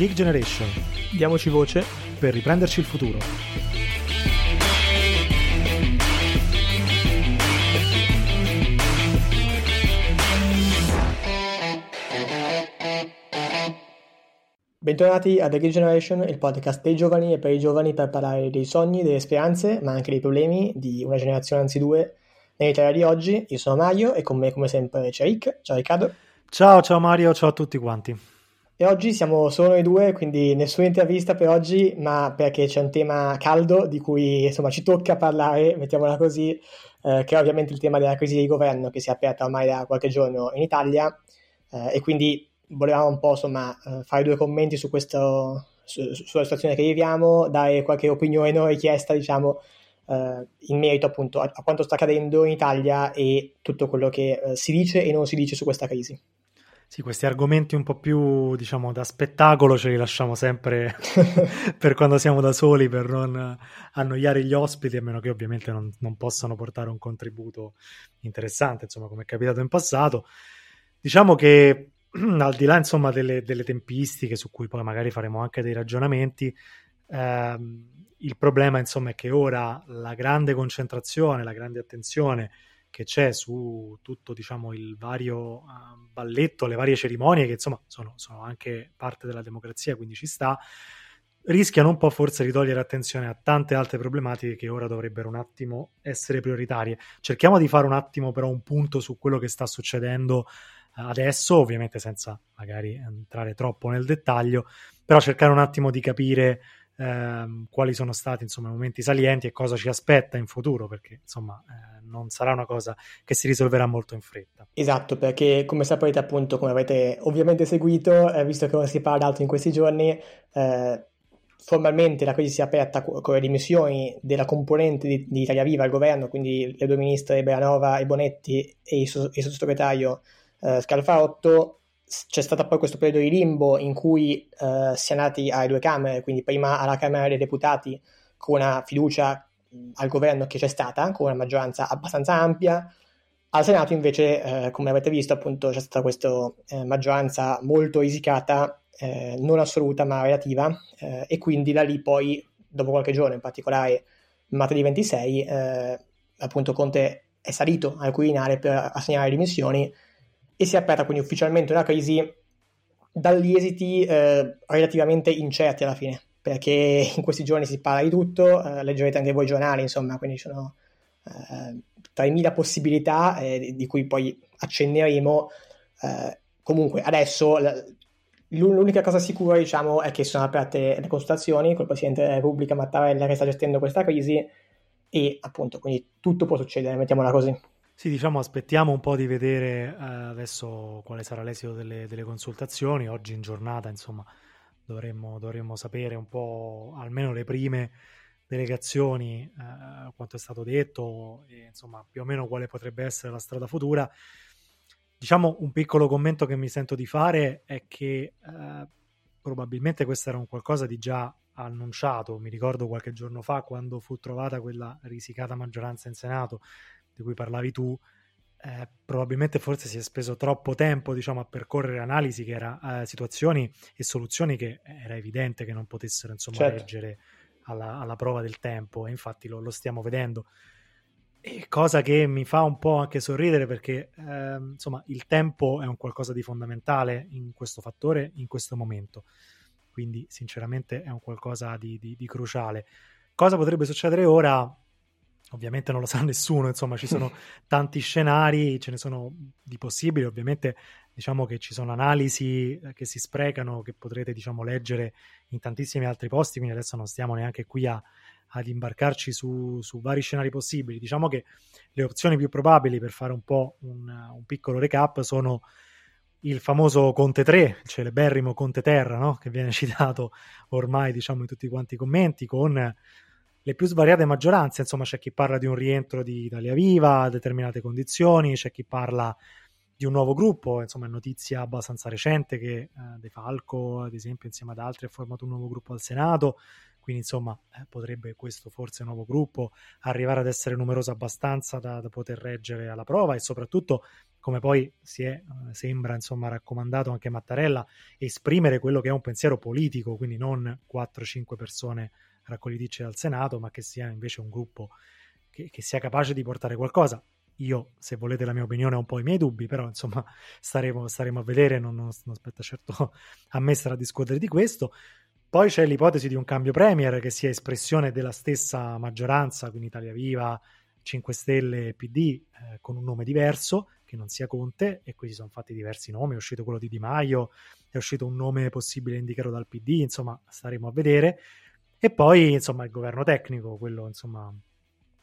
Geek Generation. Diamoci voce per riprenderci il futuro. Bentornati a The Geek Generation, il podcast dei giovani e per i giovani per parlare dei sogni, delle speranze, ma anche dei problemi di una generazione, anzi due, nell'Italia di oggi. Io sono Mario e con me, come sempre, c'è Rick. Ciao Riccardo. Ciao, ciao Mario, ciao a tutti quanti. E oggi siamo solo noi due, quindi nessuna intervista per oggi, ma perché c'è un tema caldo di cui insomma ci tocca parlare, mettiamola così, eh, che è ovviamente il tema della crisi di governo che si è aperta ormai da qualche giorno in Italia eh, e quindi volevamo un po' insomma eh, fare due commenti su questo, su, sulla situazione che viviamo, dare qualche opinione non richiesta, diciamo, eh, in merito appunto a, a, quanto sta accadendo in Italia e tutto quello che eh, si dice e non si dice su questa crisi. Sì, questi argomenti un po' più, diciamo, da spettacolo ce li lasciamo sempre per quando siamo da soli, per non annoiare gli ospiti, a meno che ovviamente non, non possano portare un contributo interessante, insomma, come è capitato in passato. Diciamo che al di là, insomma, delle, delle, tempistiche su cui poi magari faremo anche dei ragionamenti, ehm, il problema, insomma, è che ora la grande concentrazione, la grande attenzione che c'è su tutto diciamo, il vario uh, balletto, le varie cerimonie, che insomma sono, sono, anche parte della democrazia, quindi ci sta, rischiano un po' forse di togliere attenzione a tante altre problematiche che ora dovrebbero un attimo essere prioritarie. Cerchiamo di fare un attimo però un punto su quello che sta succedendo adesso, ovviamente senza magari entrare troppo nel dettaglio, però cercare un attimo di capire ehm, quali sono stati insomma, i momenti salienti e cosa ci aspetta in futuro, perché insomma eh, non sarà una cosa che si risolverà molto in fretta. Esatto, perché come saprete appunto, come avete ovviamente seguito, eh, visto che non si parla altro in questi giorni, eh, formalmente la crisi si è aperta con le dimissioni della componente di, di Italia Viva al governo, quindi le due ministre Belanova e Bonetti e il, sottosegretario eh, Scalfarotto c'è stato poi questo periodo di limbo in cui eh, si è andati alle due Camere, quindi prima alla Camera dei Deputati con una fiducia al governo che c'è stata, con una maggioranza abbastanza ampia. Al Senato invece, eh, come avete visto, appunto c'è stata questa eh, maggioranza molto risicata, eh, non assoluta ma relativa, eh, e quindi da lì poi, dopo qualche giorno, in particolare martedì 26, eh, appunto Conte è salito al Quirinale per assegnare le dimissioni e si è aperta quindi ufficialmente una crisi dagli esiti eh, relativamente incerti alla fine, perché in questi giorni si parla di tutto, eh, leggerete anche voi i giornali, insomma, quindi ci sono eh, 3.000 possibilità eh, di cui poi accenneremo. Eh, comunque adesso l'unica cosa sicura diciamo è che sono aperte le consultazioni con il Presidente della Repubblica Mattarella che sta gestendo questa crisi e appunto quindi tutto può succedere, mettiamola così. Sì, diciamo, aspettiamo un po' di vedere eh, adesso quale sarà l'esito delle, delle, consultazioni. Oggi in giornata, insomma, dovremmo, dovremmo sapere un po' almeno le prime delegazioni, eh, quanto è stato detto e insomma più o meno quale potrebbe essere la strada futura. Diciamo un piccolo commento che mi sento di fare è che eh, probabilmente questo era un qualcosa di già annunciato. Mi ricordo qualche giorno fa quando fu trovata quella risicata maggioranza in Senato di cui parlavi tu, eh, probabilmente forse si è speso troppo tempo diciamo, a percorrere analisi che era, eh, situazioni e soluzioni che era evidente che non potessero insomma, certo. reggere alla, alla, prova del tempo e infatti lo, lo, stiamo vedendo. E cosa che mi fa un po' anche sorridere perché eh, insomma il tempo è un qualcosa di fondamentale in questo fattore, in questo momento. Quindi sinceramente è un qualcosa di, di, di cruciale. Cosa potrebbe succedere ora? Ovviamente non lo sa nessuno, insomma, ci sono tanti scenari, ce ne sono di possibili, ovviamente diciamo che ci sono analisi eh, che si sprecano, che potrete diciamo leggere in tantissimi altri posti, quindi adesso non stiamo neanche qui a, ad imbarcarci su, su, vari scenari possibili. Diciamo che le opzioni più probabili per fare un po' un, un piccolo recap sono il famoso Conte 3, il celeberrimo Conte Terra, no? che viene citato ormai diciamo in tutti quanti i commenti, con le più svariate maggioranze, insomma c'è chi parla di un rientro di Italia Viva a determinate condizioni, c'è chi parla di un nuovo gruppo, insomma è notizia abbastanza recente che eh, De Falco, ad esempio, insieme ad altri ha formato un nuovo gruppo al Senato, quindi insomma eh, potrebbe questo forse nuovo gruppo arrivare ad essere numeroso abbastanza da, da, poter reggere alla prova e soprattutto come poi si è, eh, sembra insomma raccomandato anche Mattarella, esprimere quello che è un pensiero politico, quindi non 4-5 persone raccogliticce dal Senato, ma che sia invece un gruppo che, che, sia capace di portare qualcosa. Io, se volete la mia opinione, ho un po' i miei dubbi, però insomma staremo, staremo a vedere, non, non, non aspetta certo a me sarà a discutere di questo. Poi c'è l'ipotesi di un cambio premier che sia espressione della stessa maggioranza, quindi Italia Viva, 5 Stelle e PD, eh, con un nome diverso, che non sia Conte, e qui si sono fatti diversi nomi, è uscito quello di Di Maio, è uscito un nome possibile indicato dal PD, insomma staremo a vedere, e poi insomma il governo tecnico, quello insomma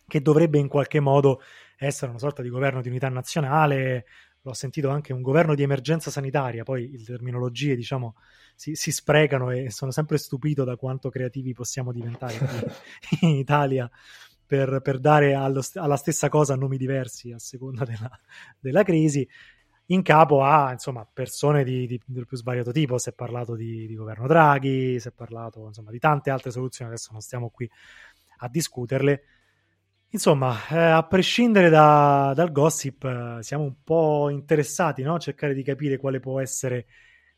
che dovrebbe in qualche modo essere una sorta di governo di unità nazionale, l'ho sentito anche un governo di emergenza sanitaria, poi le terminologie diciamo si, si sprecano e sono sempre stupito da quanto creativi possiamo diventare in Italia per, per dare allo, alla stessa cosa nomi diversi a seconda della, della crisi in capo a insomma, persone di, di, del più svariato tipo. Si è parlato di, di, governo Draghi, si è parlato insomma, di tante altre soluzioni, adesso non stiamo qui a discuterle. Insomma, eh, a prescindere da, dal gossip, eh, siamo un po' interessati no? a cercare di capire quale può essere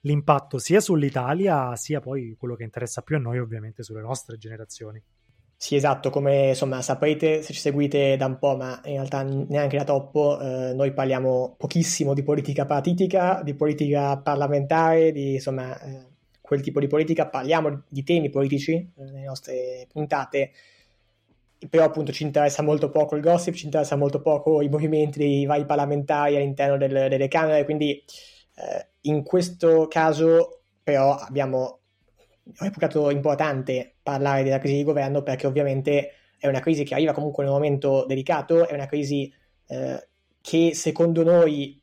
l'impatto sia sull'Italia, sia poi quello che interessa più a noi, ovviamente, sulle nostre generazioni. Sì, esatto, come insomma saprete se ci seguite da un po', ma in realtà neanche da troppo, eh, noi parliamo pochissimo di politica partitica, di politica parlamentare, di insomma eh, quel tipo di politica, parliamo di temi politici eh, nelle nostre puntate, però appunto ci interessa molto poco il gossip, ci interessa molto poco i movimenti dei vari parlamentari all'interno del, delle Camere, quindi eh, in questo caso però abbiamo ho reputato importante parlare della crisi di governo perché ovviamente è una crisi che arriva comunque in un momento delicato, è una crisi eh, che secondo noi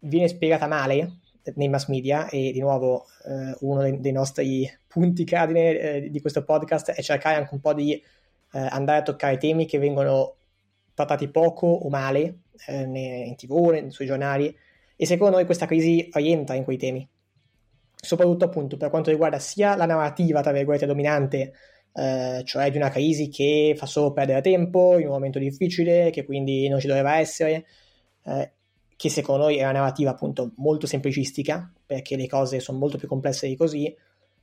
viene spiegata male nei mass media e di nuovo eh, uno dei, dei, nostri punti cardine eh, di questo podcast è cercare anche un po' di eh, andare a toccare temi che vengono trattati poco o male eh, in tv, sui giornali e secondo noi questa crisi rientra in quei temi soprattutto appunto per quanto riguarda sia la narrativa, tra virgolette, dominante, eh, cioè di una crisi che fa solo perdere tempo in un momento difficile, che quindi non ci doveva essere, eh, che secondo noi è una narrativa appunto molto semplicistica, perché le cose sono molto più complesse di così,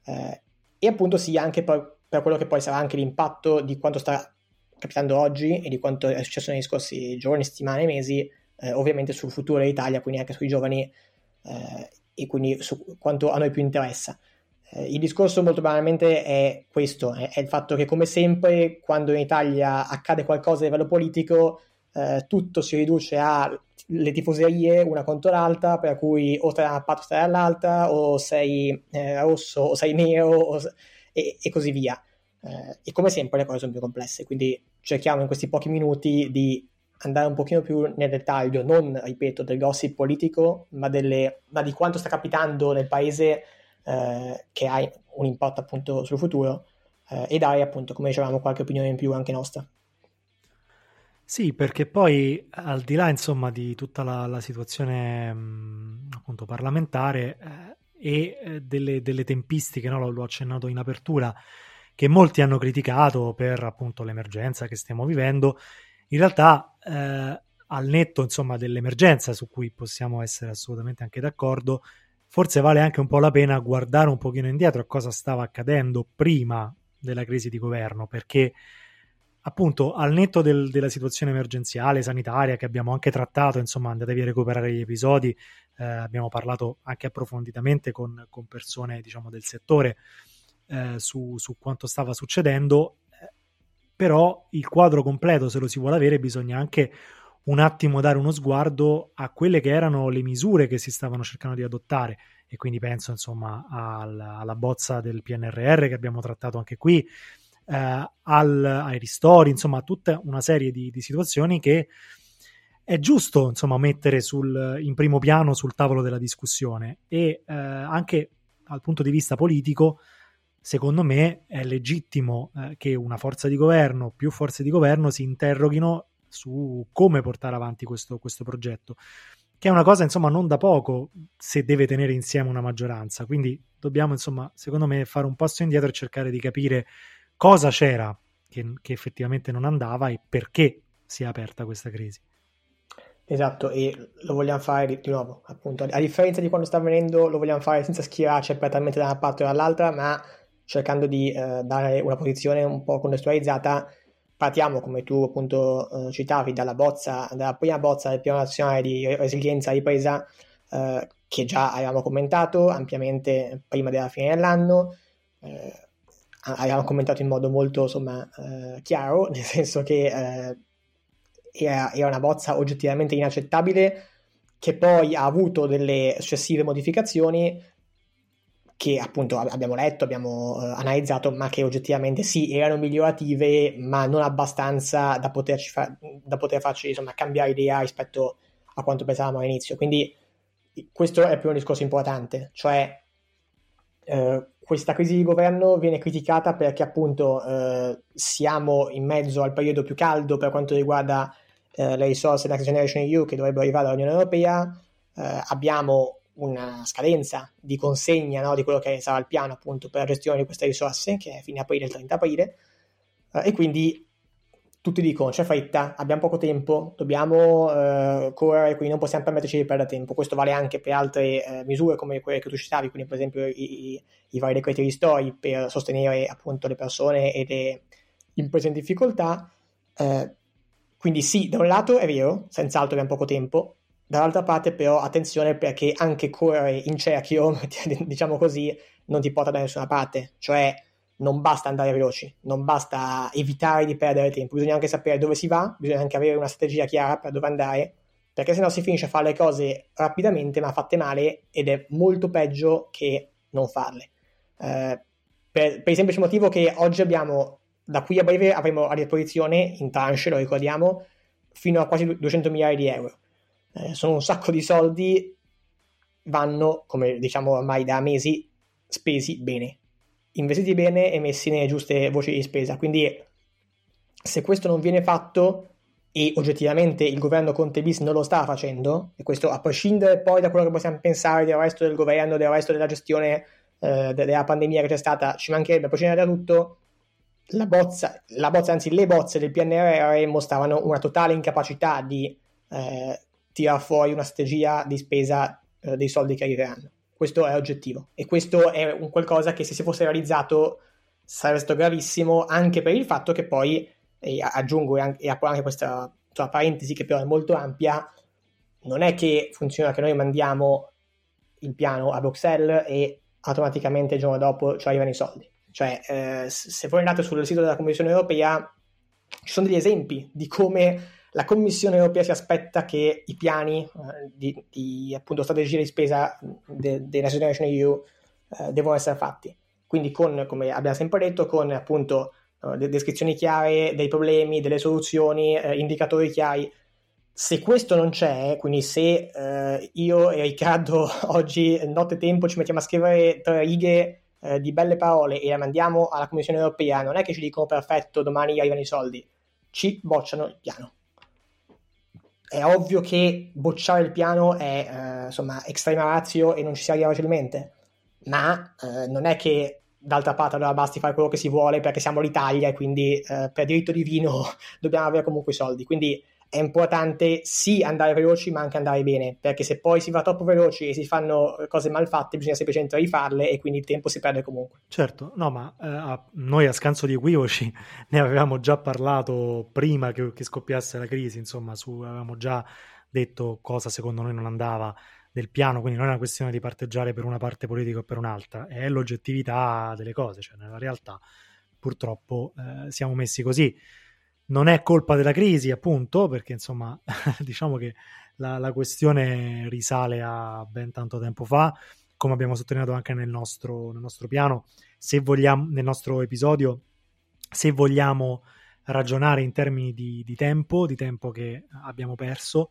eh, e appunto sia anche per, per, quello che poi sarà anche l'impatto di quanto sta capitando oggi e di quanto è successo negli scorsi giorni, settimane, mesi, eh, ovviamente sul futuro dell'Italia, quindi anche sui giovani eh, e quindi su quanto a noi più interessa. Eh, il discorso molto banalmente è questo, è, il fatto che come sempre quando in Italia accade qualcosa a livello politico eh, tutto si riduce alle tifoserie una contro l'altra, per cui o da una parte o stai dall'altra, o sei eh, rosso o sei nero o, e, e, così via. Eh, e come sempre le cose sono più complesse, quindi cerchiamo in questi pochi minuti di andare un pochino più nel dettaglio, non, ripeto, del gossip politico, ma, delle, ma di quanto sta capitando nel paese eh, che ha un impatto appunto sul futuro eh, e dare appunto, come dicevamo, qualche opinione in più anche nostra. Sì, perché poi al di là insomma di tutta la, la situazione mh, appunto parlamentare eh, e eh, delle, delle, tempistiche, no? l'ho accennato in apertura, che molti hanno criticato per appunto l'emergenza che stiamo vivendo, in realtà eh, al netto insomma, dell'emergenza su cui possiamo essere assolutamente anche d'accordo, forse vale anche un po' la pena guardare un pochino indietro a cosa stava accadendo prima della crisi di governo, perché appunto al netto del, della situazione emergenziale sanitaria che abbiamo anche trattato, insomma andatevi a recuperare gli episodi, eh, abbiamo parlato anche approfonditamente con, con persone diciamo del settore eh, su, su, quanto stava succedendo, però il quadro completo, se lo si vuole avere, bisogna anche un attimo dare uno sguardo a quelle che erano le misure che si stavano cercando di adottare. E quindi penso insomma alla, alla bozza del PNRR che abbiamo trattato anche qui, eh, al, ai ristori, insomma tutta una serie di, di situazioni che è giusto insomma mettere sul, in primo piano sul tavolo della discussione. E eh, anche dal punto di vista politico secondo me è legittimo eh, che una forza di governo, più forze di governo si interroghino su come portare avanti questo, questo progetto, che è una cosa insomma non da poco se deve tenere insieme una maggioranza, quindi dobbiamo insomma secondo me fare un passo indietro e cercare di capire cosa c'era che, che effettivamente non andava e perché si è aperta questa crisi. Esatto, e lo vogliamo fare di, nuovo, appunto, a differenza di quando sta avvenendo, lo vogliamo fare senza schierarci apertamente da una parte o dall'altra, ma cercando di eh, dare una posizione un po' contestualizzata. Partiamo, come tu appunto eh, citavi, dalla bozza, dalla prima bozza del piano nazionale di resilienza e ripresa, eh, che già avevamo commentato ampiamente prima della fine dell'anno. Eh, avevamo commentato in modo molto insomma, eh, chiaro, nel senso che eh, era, era una bozza oggettivamente inaccettabile, che poi ha avuto delle successive modificazioni che appunto abbiamo letto, abbiamo uh, analizzato, ma che oggettivamente sì, erano migliorative, ma non abbastanza da, poterci fa- da poter farci insomma, cambiare idea rispetto a quanto pensavamo all'inizio. Quindi questo è più un discorso importante, cioè uh, questa crisi di governo viene criticata perché appunto uh, siamo in mezzo al periodo più caldo per quanto riguarda le risorse Next Generation EU che dovrebbero arrivare dall'Unione Europea, abbiamo una scadenza di consegna no, di quello che sarà il piano appunto per la gestione di queste risorse che è fine aprile, il 30 aprile eh, e quindi tutti dicono c'è fretta, abbiamo poco tempo, dobbiamo eh, correre, quindi non possiamo permetterci di perdere tempo. Questo vale anche per altre eh, misure come quelle che tu citavi, quindi per esempio i, i, i vari decreti ristori per sostenere appunto le persone e le imprese in difficoltà. Eh, quindi sì, da un lato è vero, senz'altro abbiamo poco tempo, Dall'altra parte però attenzione perché anche correre in cerchio, diciamo così, non ti porta da nessuna parte, cioè non basta andare veloci, non basta evitare di perdere tempo, bisogna anche sapere dove si va, bisogna anche avere una strategia chiara per dove andare, perché sennò si finisce a fare le cose rapidamente ma fatte male ed è molto peggio che non farle. Eh, per, per, il semplice motivo che oggi abbiamo, da qui a breve avremo a disposizione, in tranche, lo ricordiamo, fino a quasi 200 miliardi di euro eh, sono un sacco di soldi, vanno, come diciamo ormai da mesi, spesi bene, investiti bene e messi nelle giuste voci di spesa. Quindi se questo non viene fatto e oggettivamente il governo Conte bis non lo sta facendo, e questo a prescindere poi da quello che possiamo pensare del resto del governo, del resto della gestione eh, della pandemia che c'è stata, ci mancherebbe, a prescindere da tutto, la bozza, la bozza, anzi le bozze del PNRR mostravano una totale incapacità di eh, tira fuori una strategia di spesa eh, dei soldi che arriveranno. Questo è oggettivo e questo è un qualcosa che se si fosse realizzato sarebbe stato gravissimo anche per il fatto che poi, e aggiungo e, anche, apro anche questa insomma, parentesi che però è molto ampia, non è che funziona che noi mandiamo il piano a Bruxelles e automaticamente il giorno dopo ci arrivano i soldi. Cioè, eh, se voi andate sul sito della Commissione europea, ci sono degli esempi di come la Commissione europea si aspetta che i piani eh, di, di, appunto strategia di spesa de Next Generation EU eh, devono essere fatti. Quindi con, come abbiamo sempre detto, con appunto eh, descrizioni chiare dei problemi, delle soluzioni, eh, indicatori chiari. Se questo non c'è, quindi se eh, io e Riccardo oggi notte tempo ci mettiamo a scrivere tre righe eh, di belle parole e le mandiamo alla Commissione europea, non è che ci dicono perfetto, domani arrivano i soldi, ci bocciano il piano è ovvio che bocciare il piano è eh, insomma estrema razio e non ci si arriva facilmente, ma eh, non è che d'altra parte allora basti fare quello che si vuole perché siamo l'Italia e quindi eh, per diritto divino dobbiamo avere comunque i soldi. Quindi è importante sì andare veloci ma anche andare bene perché se poi si va troppo veloci e si fanno cose mal fatte bisogna semplicemente rifarle e quindi il tempo si perde comunque. Certo no ma eh, noi a scanso di equivoci ne avevamo già parlato prima che, che scoppiasse la crisi insomma su, avevamo già detto cosa secondo noi non andava del piano quindi non è una questione di parteggiare per una parte politica o per un'altra è l'oggettività delle cose cioè nella realtà purtroppo eh, siamo messi così non è colpa della crisi, appunto, perché insomma, diciamo che la, la, questione risale a ben tanto tempo fa, come abbiamo sottolineato anche nel nostro, nel nostro piano, se vogliamo, nel nostro episodio, se vogliamo ragionare in termini di, di tempo, di tempo che abbiamo perso,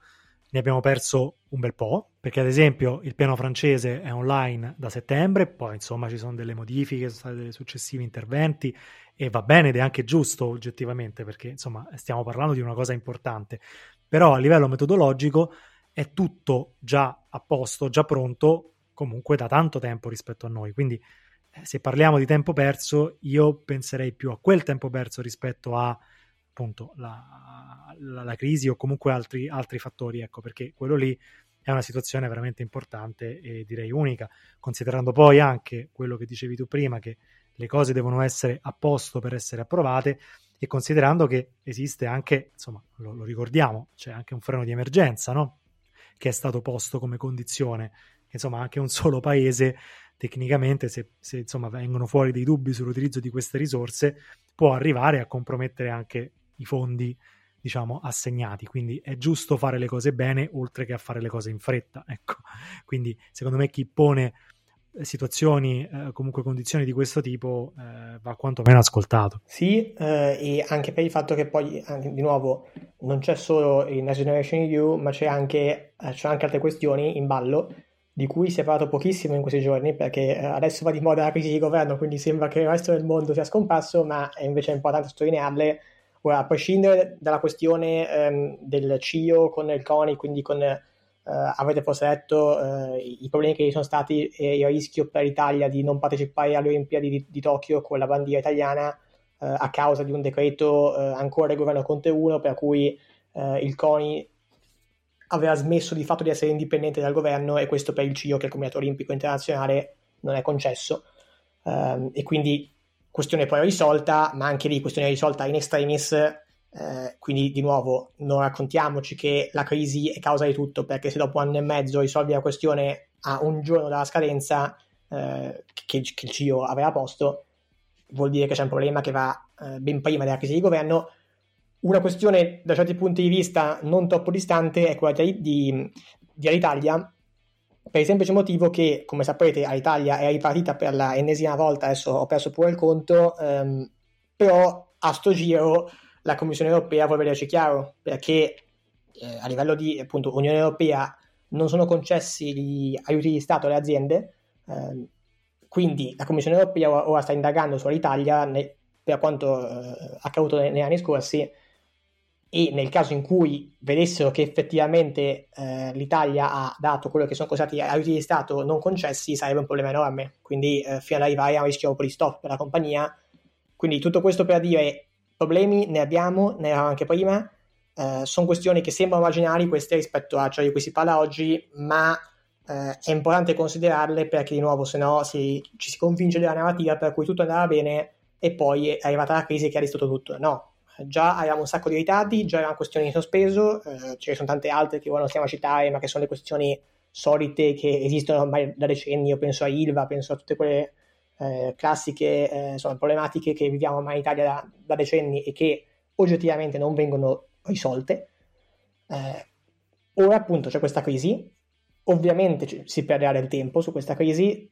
ne abbiamo perso un bel po', perché ad esempio il piano francese è online da settembre, poi insomma ci sono delle modifiche, sono stati dei successivi interventi e va bene ed è anche giusto oggettivamente perché insomma stiamo parlando di una cosa importante, però a livello metodologico è tutto già a posto, già pronto comunque da tanto tempo rispetto a noi, quindi eh, se parliamo di tempo perso io penserei più a quel tempo perso rispetto a appunto la, la, la crisi o comunque altri, altri fattori, ecco, perché quello lì è una situazione veramente importante e direi unica, considerando poi anche quello che dicevi tu prima, che le cose devono essere a posto per essere approvate e considerando che esiste anche, insomma, lo, lo ricordiamo, c'è anche un freno di emergenza, no? Che è stato posto come condizione. Insomma, anche un solo paese, tecnicamente, se, se insomma, vengono fuori dei dubbi sull'utilizzo di queste risorse, può arrivare a compromettere anche i fondi diciamo, assegnati. Quindi è giusto fare le cose bene oltre che a fare le cose in fretta. Ecco. Quindi secondo me chi pone eh, situazioni, eh, comunque condizioni di questo tipo, eh, va quantomeno ascoltato. Sì, eh, e anche per il fatto che poi, anche, di nuovo, non c'è solo il Next Generation EU, ma c'è anche, eh, c'è anche altre questioni in ballo di cui si è parlato pochissimo in questi giorni perché eh, adesso va di moda la crisi di governo, quindi sembra che il resto del mondo sia scomparso, ma è invece importante sottolinearle Ora, a prescindere dalla questione ehm, del CIO con il CONI, quindi con, eh, avete forse letto, eh, i problemi che ci sono stati e il rischio per l'Italia di non partecipare alle Olimpiadi di, di Tokyo con la bandiera italiana eh, a causa di un decreto eh, ancora del governo Conte 1 per cui eh, il CONI aveva smesso di fatto di essere indipendente dal governo e questo per il CIO, che è il Comitato Olimpico Internazionale, non è concesso. Um, e quindi questione poi risolta, ma anche lì questione risolta in extremis, eh, quindi di nuovo non raccontiamoci che la crisi è causa di tutto, perché se dopo un anno e mezzo risolvi la questione a un giorno dalla scadenza eh, che, che, il CIO aveva posto, vuol dire che c'è un problema che va eh, ben prima della crisi di governo. Una questione da certi punti di vista non troppo distante è quella di, di, di Alitalia, per il semplice motivo che, come sapete, l'Italia è ripartita per la ennesima volta, adesso ho perso pure il conto, ehm, però a sto giro la Commissione europea vuole vederci chiaro, perché eh, a livello di appunto, Unione Europea non sono concessi gli aiuti di Stato alle aziende, ehm, quindi la Commissione Europea ora sta indagando sull'Italia ne, per quanto eh, accaduto negli anni scorsi e nel caso in cui vedessero che effettivamente eh, l'Italia ha dato quello che sono considerati aiuti di Stato non concessi, sarebbe un problema enorme. Quindi eh, fino ad arrivare a un rischio di stop per la compagnia. Quindi tutto questo per dire problemi ne abbiamo, ne avevamo anche prima. Eh, sono questioni che sembrano marginali queste rispetto a ciò di cui si parla oggi, ma eh, è importante considerarle perché di nuovo se no si, ci si convince della narrativa per cui tutto andava bene e poi è arrivata la crisi che ha distrutto tutto. No, già avevamo un sacco di ritardi, già erano questioni in sospeso, eh, ce ne sono tante altre che ora non stiamo a citare, ma che sono le questioni solite che esistono ormai da decenni, io penso a Ilva, penso a tutte quelle eh, classiche eh, insomma, problematiche che viviamo ormai in Italia da, da, decenni e che oggettivamente non vengono risolte. Eh, ora appunto c'è questa crisi, ovviamente si perderà del tempo su questa crisi,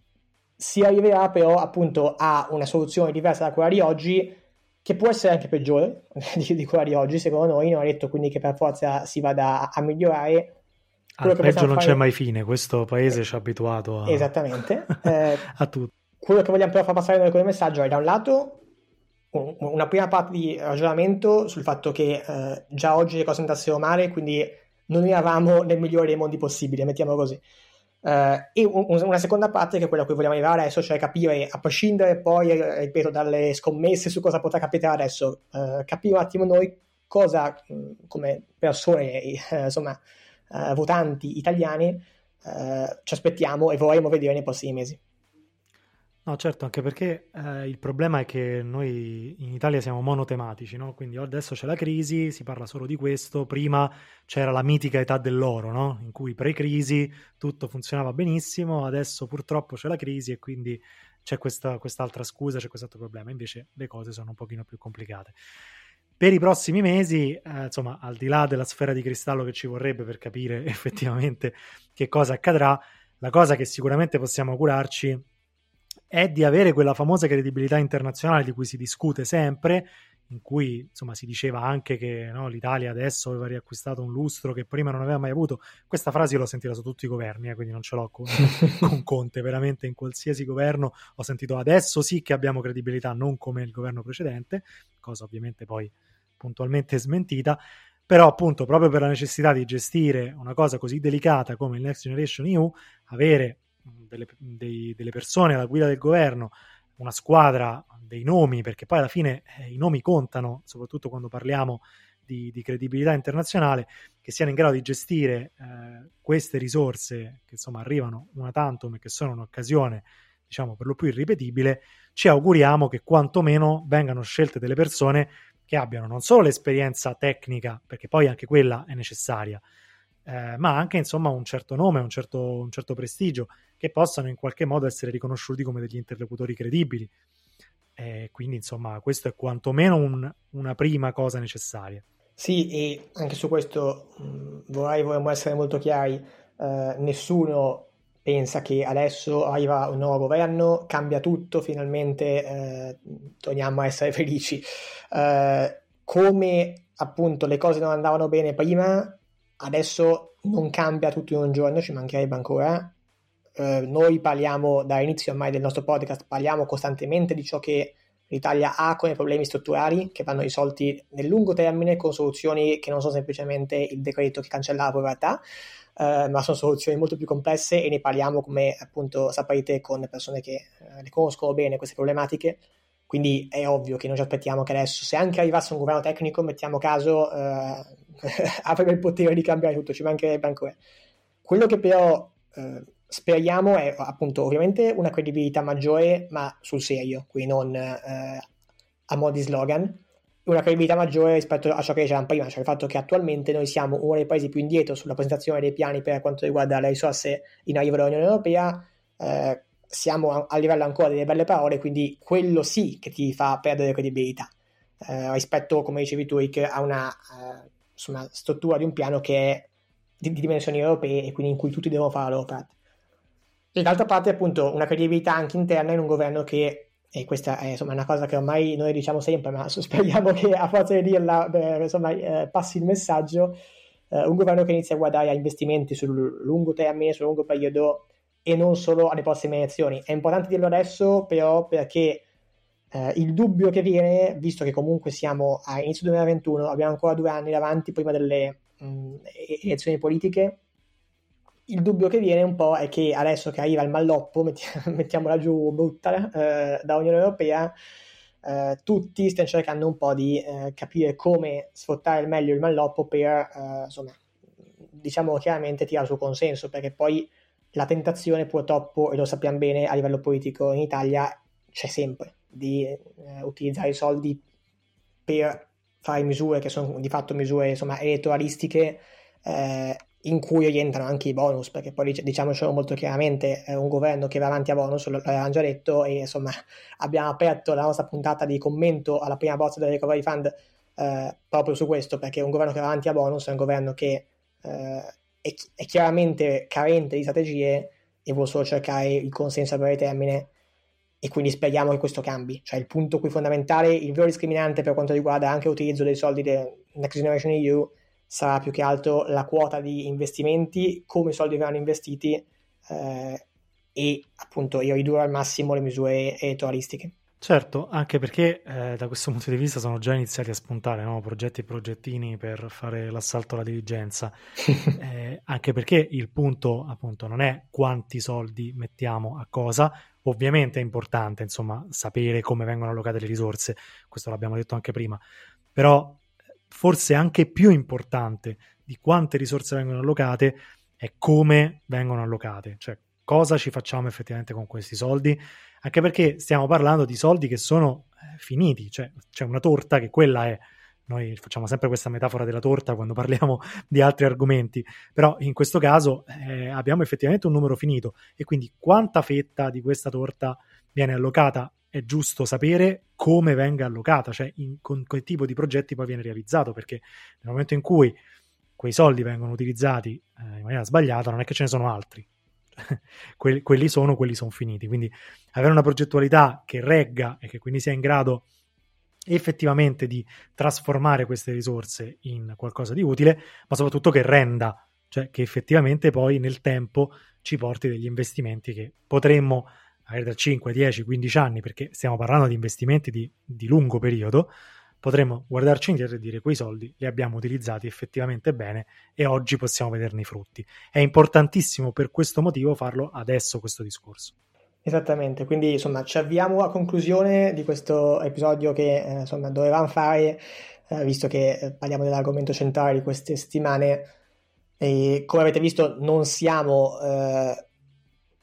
si arriverà però appunto a una soluzione diversa da quella di oggi, che può essere anche peggiore di, di quella di oggi, secondo noi, non è detto quindi che per forza si vada a, a migliorare. Al peggio non fare... c'è mai fine, questo paese ci ha abituato a... Esattamente. Eh, a tutto. Quello che vogliamo però far passare noi come messaggio è da un lato un, una prima parte di ragionamento sul fatto che eh, già oggi le cose andassero male, quindi non eravamo nel migliore dei mondi possibili, mettiamolo così. Uh, e un, una seconda parte che è quella a cui vogliamo arrivare adesso, cioè capire, a prescindere poi, eh, ripeto, dalle scommesse su cosa potrà capitare adesso, uh, capire un attimo noi cosa, come persone, insomma, uh, votanti italiani, ci aspettiamo e vorremmo vedere nei prossimi mesi. No, certo, anche perché eh, il problema è che noi in Italia siamo monotematici, no? Quindi adesso c'è la crisi, si parla solo di questo, prima c'era la mitica età dell'oro, no? In cui pre-crisi tutto funzionava benissimo, adesso purtroppo c'è la crisi e quindi c'è questa, quest'altra scusa, c'è quest'altro problema, invece le cose sono un pochino più complicate. Per i prossimi mesi, eh, insomma, al di là della sfera di cristallo che ci vorrebbe per capire effettivamente che cosa accadrà, la cosa che sicuramente possiamo augurarci è di avere quella famosa credibilità internazionale di cui si discute sempre, in cui insomma si diceva anche che no, l'Italia adesso aveva riacquistato un lustro che prima non aveva mai avuto. Questa frase l'ho sentita su tutti i governi, eh, quindi non ce l'ho con, con, Conte, veramente in qualsiasi governo ho sentito adesso sì che abbiamo credibilità, non come il governo precedente, cosa ovviamente poi puntualmente smentita. Però appunto proprio per la necessità di gestire una cosa così delicata come il Next Generation EU, avere delle, dei, delle persone alla guida del governo una squadra dei nomi, perché poi alla fine eh, i nomi contano, soprattutto quando parliamo di, di, credibilità internazionale, che siano in grado di gestire eh, queste risorse che insomma arrivano una tantum e che sono un'occasione, diciamo, per lo più irripetibile, ci auguriamo che quantomeno vengano scelte delle persone che abbiano non solo l'esperienza tecnica, perché poi anche quella è necessaria, eh, ma anche insomma un certo nome, un certo, un certo prestigio, che possano in qualche modo essere riconosciuti come degli interlocutori credibili. E quindi, insomma, questo è quantomeno un, una prima cosa necessaria. Sì, e anche su questo mh, mm, vorrei, vorremmo essere molto chiari. Uh, nessuno pensa che adesso arriva un nuovo governo, cambia tutto, finalmente eh, torniamo a essere felici. Eh, come appunto le cose non andavano bene prima, adesso non cambia tutto in un giorno, ci mancherebbe ancora. Eh, noi parliamo dall'inizio ormai del nostro podcast, parliamo costantemente di ciò che l'Italia ha come problemi strutturali che vanno risolti nel lungo termine con soluzioni che non sono semplicemente il decreto che cancella la povertà, eh, ma sono soluzioni molto più complesse e ne parliamo come appunto saprete con persone che eh, le conoscono bene queste problematiche. Quindi è ovvio che non ci aspettiamo che adesso, se anche arrivasse un governo tecnico, mettiamo caso, eh, avrebbe il potere di cambiare tutto, ci mancherebbe ancora. Quello che però eh, speriamo è appunto ovviamente una credibilità maggiore, ma sul serio, quindi non eh, a mo' di slogan, una credibilità maggiore rispetto a ciò che dicevamo prima, cioè il fatto che attualmente noi siamo uno dei paesi più indietro sulla presentazione dei piani per quanto riguarda le risorse in arrivo dall'Unione Europea, eh, siamo a, a, livello ancora delle belle parole, quindi quello sì che ti fa perdere credibilità eh, rispetto, come dicevi tu, Rick, a una eh, insomma, struttura di un piano che è di, di, dimensioni europee e quindi in cui tutti devono fare la loro parte. E d'altra parte, appunto, una credibilità anche interna in un governo che e questa è insomma, una cosa che ormai noi diciamo sempre, ma speriamo che a forza di dirla beh, insomma, eh, passi il messaggio, eh, un governo che inizia a guardare a investimenti sul lungo termine, sul lungo periodo e non solo alle prossime elezioni. È importante dirlo adesso però perché eh, il dubbio che viene, visto che comunque siamo a inizio 2021, abbiamo ancora due anni davanti prima delle mh, elezioni politiche, il dubbio che viene un po' è che adesso che arriva il malloppo, mettiamola giù brutta, eh, da Unione Europea, eh, tutti stiano cercando un po' di eh, capire come sfruttare al meglio il malloppo per, eh, insomma, diciamo chiaramente tirare su consenso, perché poi la tentazione purtroppo, e lo sappiamo bene a livello politico in Italia, c'è sempre di eh, utilizzare i soldi per fare misure che sono di fatto misure insomma, elettoralistiche eh, in cui rientrano anche i bonus, perché poi diciamocelo molto chiaramente, è un governo che va avanti a bonus, l'avevamo già detto, e insomma abbiamo aperto la nostra puntata di commento alla prima bozza del Recovery Fund eh, proprio su questo, perché un governo che va avanti a bonus è un governo che eh, è, è, chiaramente carente di strategie e vuole solo cercare il consenso a breve termine e quindi speriamo che questo cambi. Cioè il punto qui fondamentale, il vero discriminante per quanto riguarda anche l'utilizzo dei soldi del Next Generation EU sarà più che altro la quota di investimenti, come i soldi verranno investiti eh, e appunto ridurre al massimo le misure elettoralistiche. Certo, anche perché eh, da questo punto di vista sono già iniziati a spuntare no? progetti e progettini per fare l'assalto alla diligenza, eh, anche perché il punto appunto non è quanti soldi mettiamo a cosa, ovviamente è importante insomma sapere come vengono allocate le risorse, questo l'abbiamo detto anche prima, però forse anche più importante di quante risorse vengono allocate è come vengono allocate, cioè cosa ci facciamo effettivamente con questi soldi, anche perché stiamo parlando di soldi che sono eh, finiti, cioè c'è una torta che quella è, noi facciamo sempre questa metafora della torta quando parliamo di altri argomenti, però in questo caso eh, abbiamo effettivamente un numero finito e quindi quanta fetta di questa torta viene allocata è giusto sapere come venga allocata, cioè in, con che tipo di progetti poi viene realizzato, perché nel momento in cui quei soldi vengono utilizzati eh, in maniera sbagliata non è che ce ne sono altri. quelli, quelli, sono, quelli sono finiti. Quindi avere una progettualità che regga e che quindi sia in grado effettivamente di trasformare queste risorse in qualcosa di utile, ma soprattutto che renda, cioè che effettivamente poi nel tempo ci porti degli investimenti che potremmo magari da 5, 10, 15 anni, perché stiamo parlando di investimenti di, di lungo periodo, potremmo guardarci indietro e dire quei soldi li abbiamo utilizzati effettivamente bene e oggi possiamo vederne i frutti. È importantissimo per questo motivo farlo adesso questo discorso. Esattamente, quindi insomma ci avviamo a conclusione di questo episodio che eh, insomma dovevamo fare, eh, visto che eh, parliamo dell'argomento centrale di queste settimane. E come avete visto non siamo eh,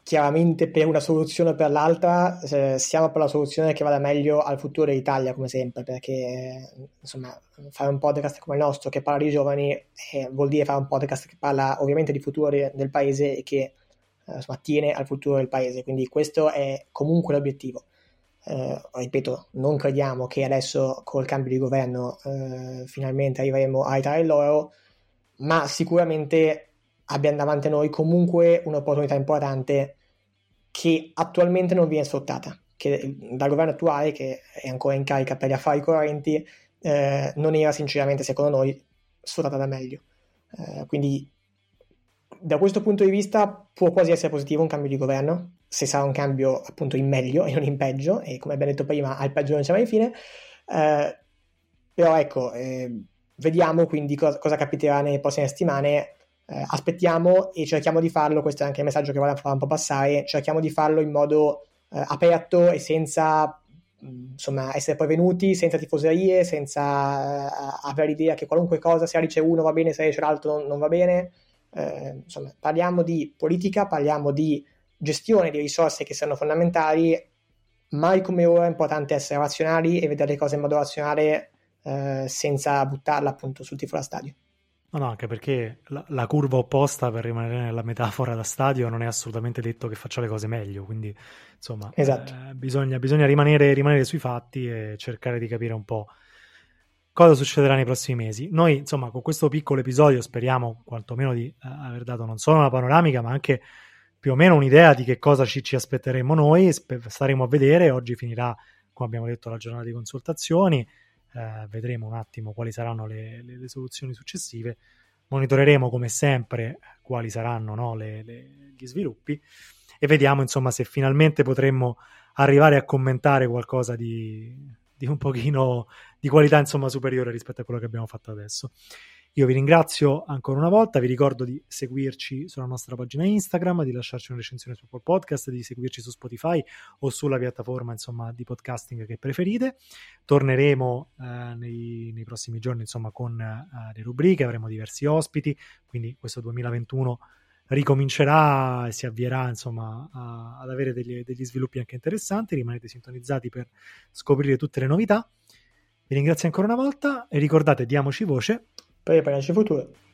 chiaramente per una soluzione o per l'altra, siamo per la soluzione che vada meglio al futuro dell'Italia come sempre, perché insomma fare un podcast come il nostro che parla di giovani eh, vuol dire fare un podcast che parla ovviamente di futuro del paese e che insomma, tiene al futuro del paese, quindi questo è comunque l'obiettivo. Eh, ripeto, non crediamo che adesso col cambio di governo eh, finalmente arriveremo a ritare l'oro, ma sicuramente abbiamo davanti a noi comunque un'opportunità importante che attualmente non viene sfruttata, che dal governo attuale, che è ancora in carica per gli affari correnti, eh, non era sinceramente, secondo noi, sfruttata da meglio. Eh, quindi da questo punto di vista può quasi essere positivo un cambio di governo, se sarà un cambio appunto in meglio e non in peggio, e come abbiamo detto prima, al peggio non c'è mai fine. Eh, però ecco, eh, vediamo quindi cosa, cosa, capiterà nelle prossime settimane. Eh, aspettiamo e cerchiamo di farlo, questo è anche il messaggio che volevo fare un po' passare, cerchiamo di farlo in modo eh, aperto e senza insomma, essere prevenuti, senza tifoserie, senza uh, avere l'idea che qualunque cosa, se dice uno va bene, se dice l'altro non, non va bene. Eh, insomma, parliamo di politica, parliamo di gestione di risorse che sono fondamentali. Mai come ora è importante essere razionali e vedere le cose in modo razionale eh, senza buttarla appunto sul tifo da stadio. No, no, anche perché la, la, curva opposta, per rimanere nella metafora da stadio, non è assolutamente detto che faccia le cose meglio. Quindi, insomma, esatto. eh, bisogna, bisogna rimanere, rimanere, sui fatti e cercare di capire un po' cosa succederà nei prossimi mesi. Noi, insomma, con questo piccolo episodio speriamo quantomeno di eh, aver dato non solo una panoramica, ma anche più o meno un'idea di che cosa ci, ci aspetteremo noi. Staremo a vedere. Oggi finirà, come abbiamo detto, la giornata di consultazioni. Eh, vedremo un attimo quali saranno le, le, le, soluzioni successive. Monitoreremo come sempre quali saranno no, le, gli sviluppi e vediamo insomma se finalmente potremmo arrivare a commentare qualcosa di, di un pochino di qualità insomma superiore rispetto a quello che abbiamo fatto adesso. Io vi ringrazio ancora una volta, vi ricordo di seguirci sulla nostra pagina Instagram, di lasciarci una recensione su Apple Podcast, di seguirci su Spotify o sulla piattaforma insomma, di podcasting che preferite. Torneremo eh, nei, nei, prossimi giorni insomma, con eh, le rubriche, avremo diversi ospiti, quindi questo 2021 ricomincerà e si avvierà insomma a, ad avere degli, degli sviluppi anche interessanti. Rimanete sintonizzati per scoprire tutte le novità. Vi ringrazio ancora una volta e ricordate, diamoci voce per il futuro.